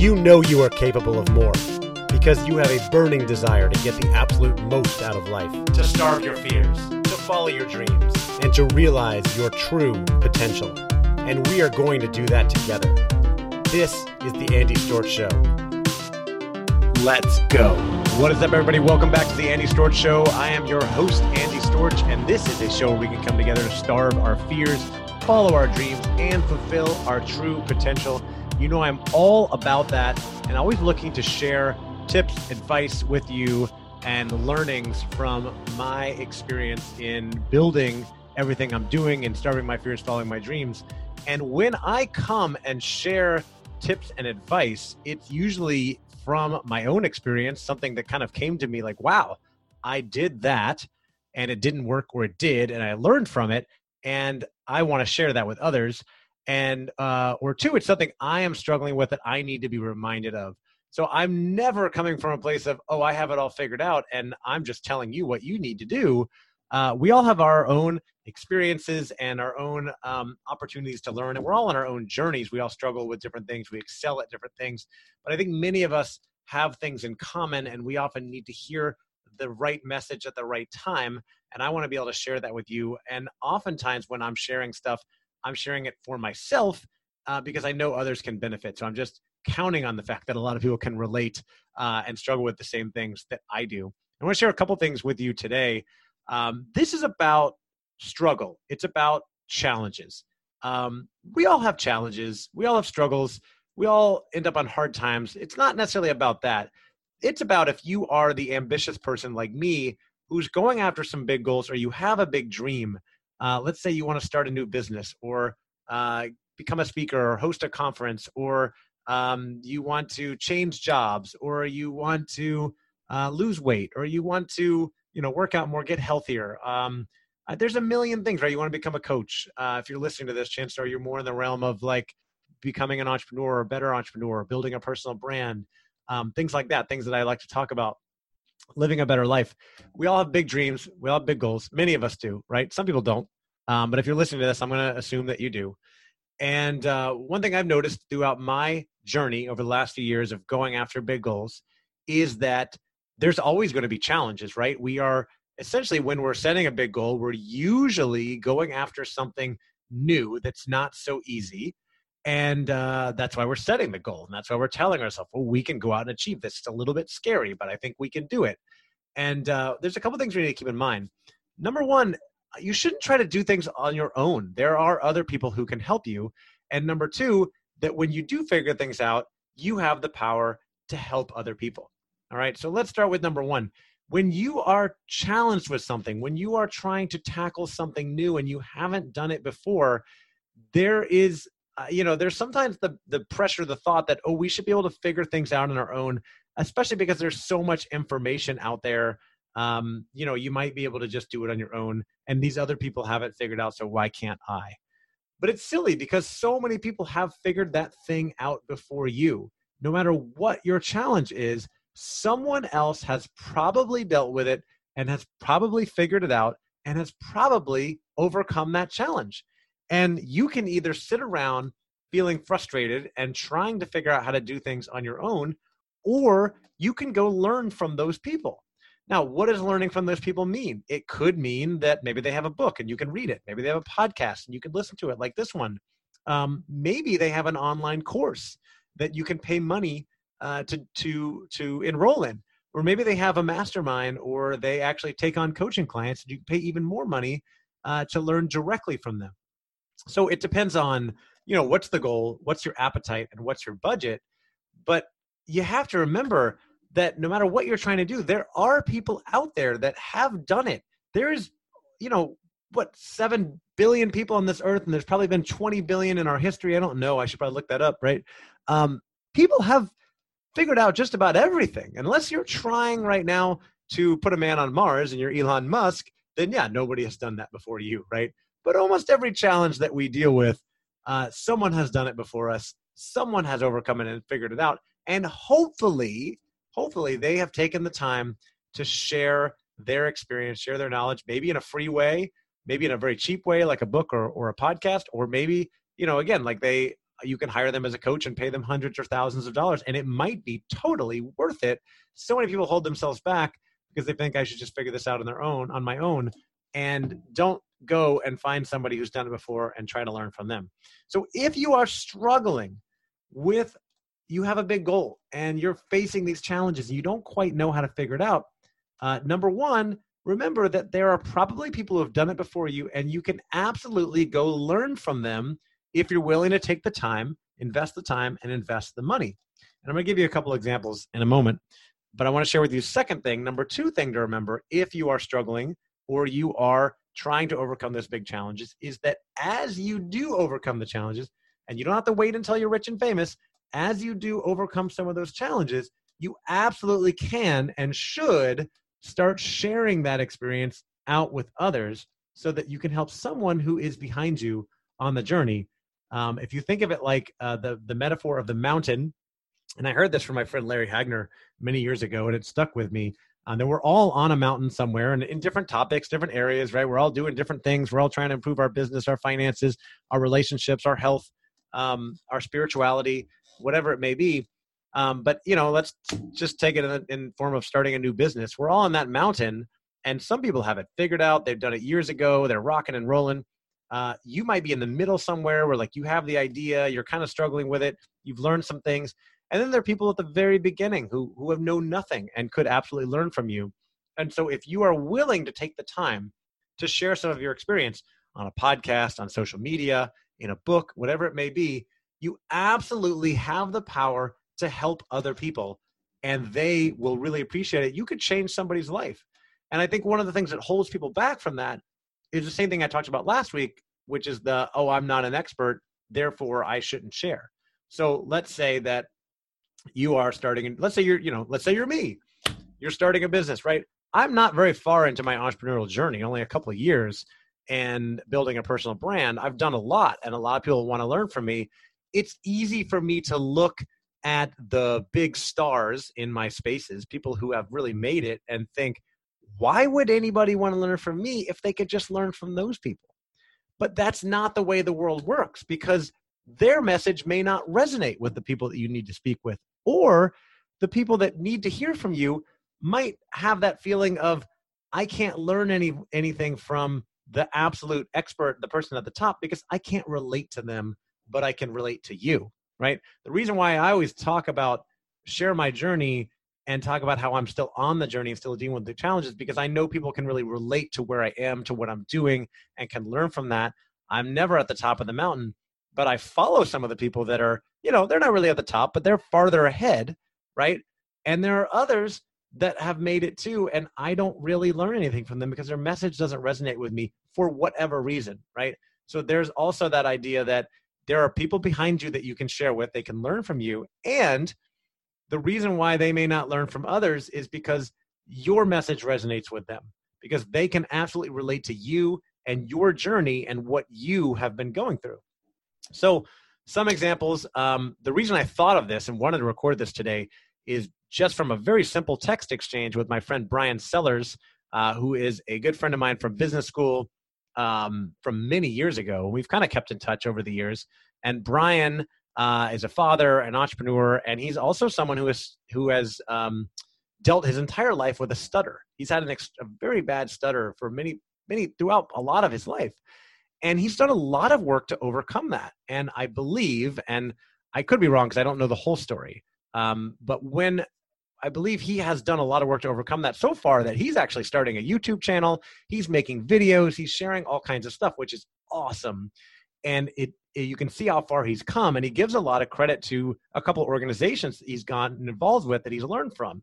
You know you are capable of more because you have a burning desire to get the absolute most out of life, to starve your fears, to follow your dreams, and to realize your true potential. And we are going to do that together. This is the Andy Storch Show. Let's go. What is up, everybody? Welcome back to the Andy Storch Show. I am your host, Andy Storch, and this is a show where we can come together to starve our fears, follow our dreams, and fulfill our true potential. You know, I'm all about that and always looking to share tips, advice with you, and learnings from my experience in building everything I'm doing and starving my fears, following my dreams. And when I come and share tips and advice, it's usually from my own experience, something that kind of came to me like, wow, I did that and it didn't work or it did, and I learned from it. And I want to share that with others and uh, or two it's something i am struggling with that i need to be reminded of. So i'm never coming from a place of oh i have it all figured out and i'm just telling you what you need to do. Uh, we all have our own experiences and our own um, opportunities to learn and we're all on our own journeys. We all struggle with different things. We excel at different things. But i think many of us have things in common and we often need to hear the right message at the right time and i want to be able to share that with you. And oftentimes when i'm sharing stuff I'm sharing it for myself uh, because I know others can benefit. So I'm just counting on the fact that a lot of people can relate uh, and struggle with the same things that I do. I want to share a couple things with you today. Um, this is about struggle. It's about challenges. Um, we all have challenges. We all have struggles. We all end up on hard times. It's not necessarily about that. It's about if you are the ambitious person like me who's going after some big goals or you have a big dream uh, let's say you want to start a new business or uh, become a speaker or host a conference or um, you want to change jobs or you want to uh, lose weight or you want to you know work out more get healthier. Um, uh, there's a million things right? You want to become a coach. Uh, if you're listening to this chance or you're more in the realm of like becoming an entrepreneur or a better entrepreneur building a personal brand um, things like that things that i like to talk about living a better life. We all have big dreams. We all have big goals. Many of us do, right? Some people don't. Um, but if you're listening to this, I'm going to assume that you do. And uh, one thing I've noticed throughout my journey over the last few years of going after big goals is that there's always going to be challenges, right? We are essentially, when we're setting a big goal, we're usually going after something new that's not so easy. And uh, that's why we're setting the goal. And that's why we're telling ourselves, well, we can go out and achieve this. It's a little bit scary, but I think we can do it. And uh, there's a couple things we need to keep in mind. Number one, you shouldn't try to do things on your own. There are other people who can help you. And number two, that when you do figure things out, you have the power to help other people. All right. So let's start with number one. When you are challenged with something, when you are trying to tackle something new and you haven't done it before, there is, you know, there's sometimes the the pressure, the thought that oh, we should be able to figure things out on our own, especially because there's so much information out there um, you know, you might be able to just do it on your own, and these other people have it figured out, so why can't I? But it's silly because so many people have figured that thing out before you. No matter what your challenge is, someone else has probably dealt with it and has probably figured it out and has probably overcome that challenge. And you can either sit around feeling frustrated and trying to figure out how to do things on your own, or you can go learn from those people. Now, what does learning from those people mean? It could mean that maybe they have a book and you can read it. Maybe they have a podcast and you can listen to it, like this one. Um, maybe they have an online course that you can pay money uh, to to to enroll in, or maybe they have a mastermind, or they actually take on coaching clients and you pay even more money uh, to learn directly from them. So it depends on you know what's the goal, what's your appetite, and what's your budget. But you have to remember that no matter what you're trying to do, there are people out there that have done it. There is, you know, what, 7 billion people on this earth, and there's probably been 20 billion in our history. I don't know. I should probably look that up, right? Um, people have figured out just about everything. Unless you're trying right now to put a man on Mars and you're Elon Musk, then yeah, nobody has done that before you, right? But almost every challenge that we deal with, uh, someone has done it before us. Someone has overcome it and figured it out. And hopefully, hopefully they have taken the time to share their experience, share their knowledge, maybe in a free way, maybe in a very cheap way, like a book or, or a podcast, or maybe, you know, again, like they you can hire them as a coach and pay them hundreds or thousands of dollars and it might be totally worth it so many people hold themselves back because they think i should just figure this out on their own on my own and don't go and find somebody who's done it before and try to learn from them so if you are struggling with you have a big goal and you're facing these challenges and you don't quite know how to figure it out uh, number one remember that there are probably people who have done it before you and you can absolutely go learn from them if you're willing to take the time, invest the time, and invest the money. And I'm going to give you a couple examples in a moment, but I want to share with you second thing, number two thing to remember if you are struggling or you are trying to overcome those big challenges is that as you do overcome the challenges, and you don't have to wait until you're rich and famous, as you do overcome some of those challenges, you absolutely can and should start sharing that experience out with others so that you can help someone who is behind you on the journey um, if you think of it like uh, the the metaphor of the mountain, and I heard this from my friend Larry Hagner many years ago, and it stuck with me. Uh, that we're all on a mountain somewhere, and in different topics, different areas, right? We're all doing different things. We're all trying to improve our business, our finances, our relationships, our health, um, our spirituality, whatever it may be. Um, but you know, let's just take it in, in form of starting a new business. We're all on that mountain, and some people have it figured out. They've done it years ago. They're rocking and rolling uh, you might be in the middle somewhere where like you have the idea you're kind of struggling with it you've learned some things and then there are people at the very beginning who who have known nothing and could absolutely learn from you. And so if you are willing to take the time to share some of your experience on a podcast on social media in a book whatever it may be you absolutely have the power to help other people and they will really appreciate it. You could change somebody's life. And i think one of the things that holds people back from that is the same thing I talked about last week, which is the, oh, I'm not an expert, therefore I shouldn't share. So let's say that you are starting, let's say you're, you know, let's say you're me, you're starting a business, right? I'm not very far into my entrepreneurial journey, only a couple of years and building a personal brand. I've done a lot and a lot of people want to learn from me. It's easy for me to look at the big stars in my spaces, people who have really made it, and think, why would anybody want to learn from me if they could just learn from those people? But that's not the way the world works because their message may not resonate with the people that you need to speak with, or the people that need to hear from you might have that feeling of, I can't learn any anything from the absolute expert, the person at the top, because I can't relate to them, but I can relate to you, right? The reason why I always talk about share my journey and talk about how I'm still on the journey and still dealing with the challenges because I know people can really relate to where I am, to what I'm doing, and can learn from that. I'm never at the top of the mountain, but I follow some of the people that are, you know, they're not really at the top, but they're farther ahead, right? And there are others that have made it too, and I don't really learn anything from them because their message doesn't resonate with me for whatever reason, right? So there's also that idea that there are people behind you that you can share with, they can learn from you, and the reason why they may not learn from others is because your message resonates with them because they can absolutely relate to you and your journey and what you have been going through. So, some examples. Um, the reason I thought of this and wanted to record this today is just from a very simple text exchange with my friend Brian Sellers, uh, who is a good friend of mine from business school um, from many years ago. We've kind of kept in touch over the years. And Brian uh, is a father, an entrepreneur, and he's also someone who is who has um, dealt his entire life with a stutter. He's had ex- a very bad stutter for many many throughout a lot of his life, and he's done a lot of work to overcome that. And I believe, and I could be wrong because I don't know the whole story, um, but when I believe he has done a lot of work to overcome that so far that he's actually starting a YouTube channel. He's making videos. He's sharing all kinds of stuff, which is awesome. And it you can see how far he's come and he gives a lot of credit to a couple organizations that he's gotten involved with that he's learned from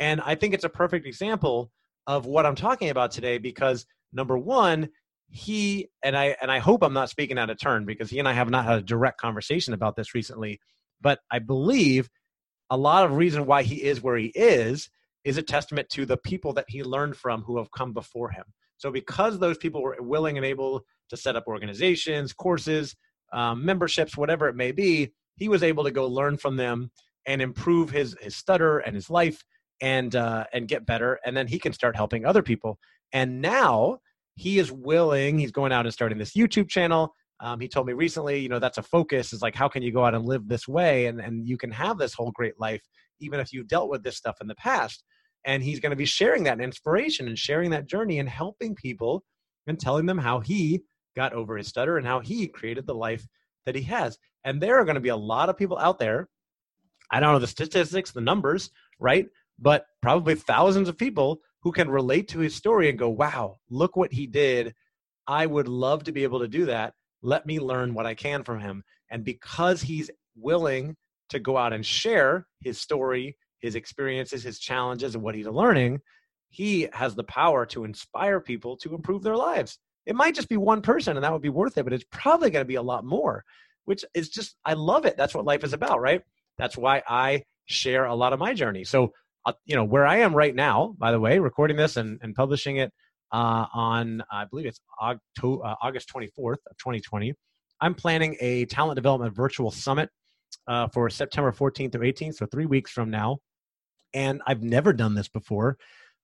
and i think it's a perfect example of what i'm talking about today because number one he and i and i hope i'm not speaking out of turn because he and i have not had a direct conversation about this recently but i believe a lot of reason why he is where he is is a testament to the people that he learned from who have come before him so because those people were willing and able to set up organizations courses um, memberships, whatever it may be, he was able to go learn from them and improve his his stutter and his life and uh, and get better. And then he can start helping other people. And now he is willing. He's going out and starting this YouTube channel. um, he told me recently, you know, that's a focus is like, how can you go out and live this way? And, and you can have this whole great life, even if you've dealt with this stuff in the past. And he's going to be sharing that inspiration and sharing that journey and helping people and telling them how he got over his stutter and how he created the life that he has. And there are going to be a lot of people out there. I don't know the statistics, the numbers, right? But probably thousands of people who can relate to his story and go, wow, look what he did. I would love to be able to do that. Let me learn what I can from him. And because he's willing to go out and share his story, his experiences, his challenges, and what he's learning, he has the power to inspire people to improve their lives. It might just be one person and that would be worth it, but it's probably going to be a lot more, which is just, I love it. That's what life is about, right? That's why I share a lot of my journey. So, you know, where I am right now, by the way, recording this and, and publishing it uh, on, I believe it's uh, August 24th of 2020. I'm planning a talent development virtual summit uh, for September 14th through 18th, so three weeks from now. And I've never done this before.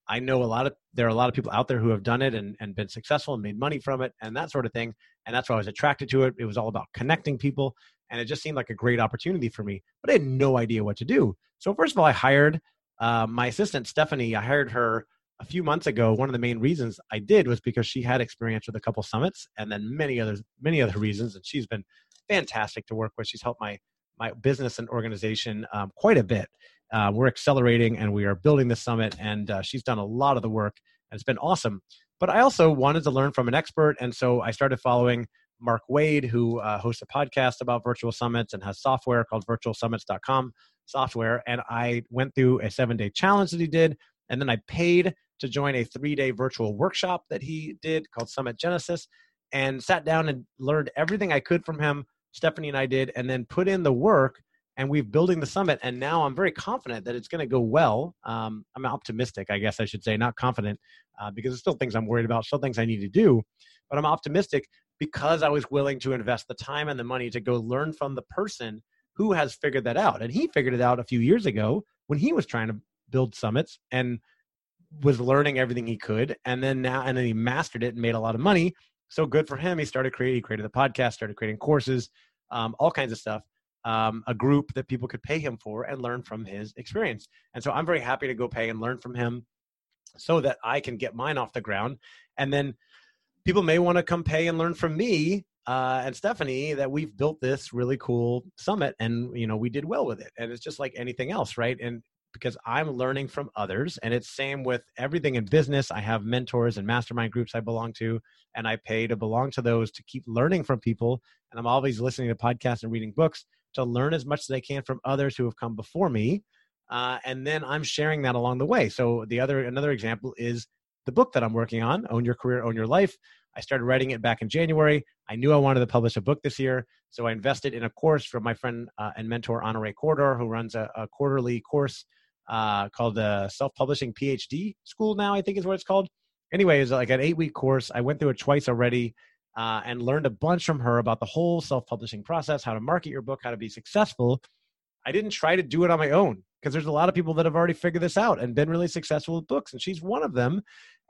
I know a lot of there are a lot of people out there who have done it and, and been successful and made money from it and that sort of thing. And that's why I was attracted to it. It was all about connecting people. And it just seemed like a great opportunity for me. But I had no idea what to do. So first of all, I hired uh, my assistant Stephanie. I hired her a few months ago. One of the main reasons I did was because she had experience with a couple summits and then many others, many other reasons. And she's been fantastic to work with. She's helped my my business and organization um, quite a bit. Uh, we're accelerating and we are building the summit, and uh, she's done a lot of the work, and it's been awesome. But I also wanted to learn from an expert, and so I started following Mark Wade, who uh, hosts a podcast about virtual summits and has software called virtualsummits.com software. And I went through a seven day challenge that he did, and then I paid to join a three day virtual workshop that he did called Summit Genesis, and sat down and learned everything I could from him. Stephanie and I did, and then put in the work and we've building the summit and now i'm very confident that it's going to go well um, i'm optimistic i guess i should say not confident uh, because there's still things i'm worried about still things i need to do but i'm optimistic because i was willing to invest the time and the money to go learn from the person who has figured that out and he figured it out a few years ago when he was trying to build summits and was learning everything he could and then now and then he mastered it and made a lot of money so good for him he started creating he created the podcast started creating courses um, all kinds of stuff um, a group that people could pay him for and learn from his experience. And so I'm very happy to go pay and learn from him so that I can get mine off the ground. And then people may want to come pay and learn from me uh, and Stephanie that we've built this really cool summit and you know we did well with it. And it's just like anything else, right? And because I'm learning from others. And it's same with everything in business. I have mentors and mastermind groups I belong to, and I pay to belong to those to keep learning from people. And I'm always listening to podcasts and reading books to learn as much as I can from others who have come before me. Uh, and then I'm sharing that along the way. So the other another example is the book that I'm working on, Own Your Career, Own Your Life. I started writing it back in January. I knew I wanted to publish a book this year, so I invested in a course from my friend uh, and mentor Honorée Corder, who runs a, a quarterly course uh, called the Self Publishing PhD School. Now I think is what it's called. Anyway, it's like an eight week course. I went through it twice already uh, and learned a bunch from her about the whole self publishing process, how to market your book, how to be successful. I didn't try to do it on my own because there's a lot of people that have already figured this out and been really successful with books, and she's one of them.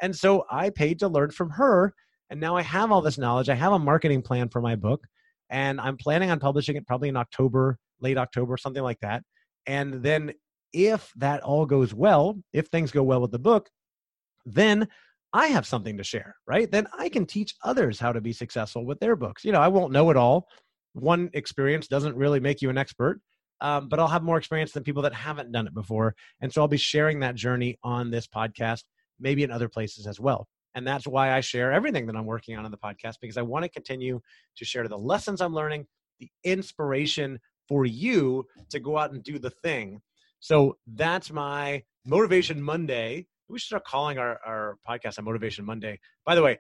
And so I paid to learn from her. And now I have all this knowledge. I have a marketing plan for my book, and I'm planning on publishing it probably in October, late October, something like that. And then if that all goes well, if things go well with the book, then I have something to share, right? Then I can teach others how to be successful with their books. You know, I won't know it all. One experience doesn't really make you an expert, um, but I'll have more experience than people that haven't done it before. And so I'll be sharing that journey on this podcast, maybe in other places as well. And that's why I share everything that I'm working on in the podcast because I want to continue to share the lessons I'm learning, the inspiration for you to go out and do the thing. So that's my Motivation Monday we should start calling our, our podcast a Motivation Monday. By the way,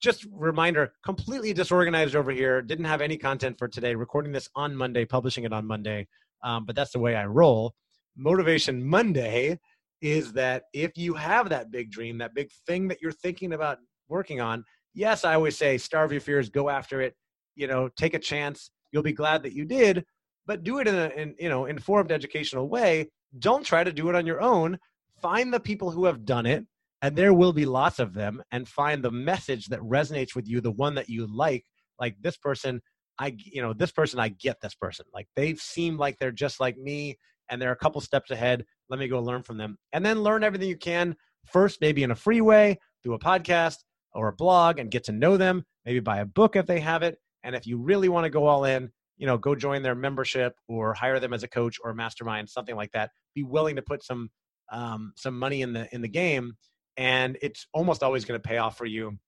just reminder completely disorganized over here didn't have any content for today recording this on monday publishing it on monday um, but that's the way i roll. Motivation monday is that if you have that big dream that big thing that you're thinking about working on yes i always say starve your fears go after it you know take a chance you'll be glad that you did but do it in a in, you know informed educational way. Don't try to do it on your own. Find the people who have done it, and there will be lots of them, and find the message that resonates with you, the one that you like, like this person, I, you know, this person, I get this person. Like they seem like they're just like me and they're a couple steps ahead. Let me go learn from them. And then learn everything you can first, maybe in a free way through a podcast or a blog and get to know them, maybe buy a book if they have it. And if you really want to go all in, you know, go join their membership or hire them as a coach or a mastermind, something like that. Be willing to put some um, some money in the in the game, and it's almost always going to pay off for you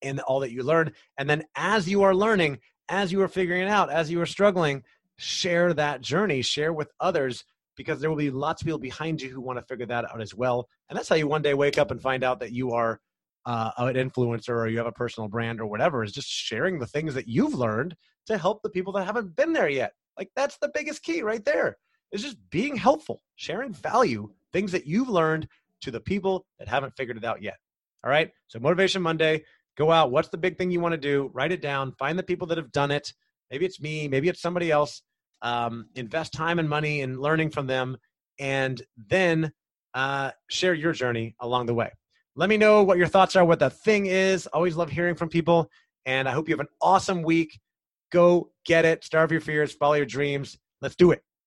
in all that you learn. And then as you are learning, as you are figuring it out, as you are struggling, share that journey, share with others because there will be lots of people behind you who want to figure that out as well. And that's how you one day wake up and find out that you are uh, an influencer or you have a personal brand or whatever is just sharing the things that you've learned to help the people that haven't been there yet. Like that's the biggest key right there. Is just being helpful, sharing value, things that you've learned to the people that haven't figured it out yet. All right. So Motivation Monday, go out. What's the big thing you want to do? Write it down. Find the people that have done it. Maybe it's me. Maybe it's somebody else. Um, invest time and money in learning from them, and then uh, share your journey along the way. Let me know what your thoughts are, what the thing is. Always love hearing from people. And I hope you have an awesome week. Go get it. Starve your fears, follow your dreams. Let's do it.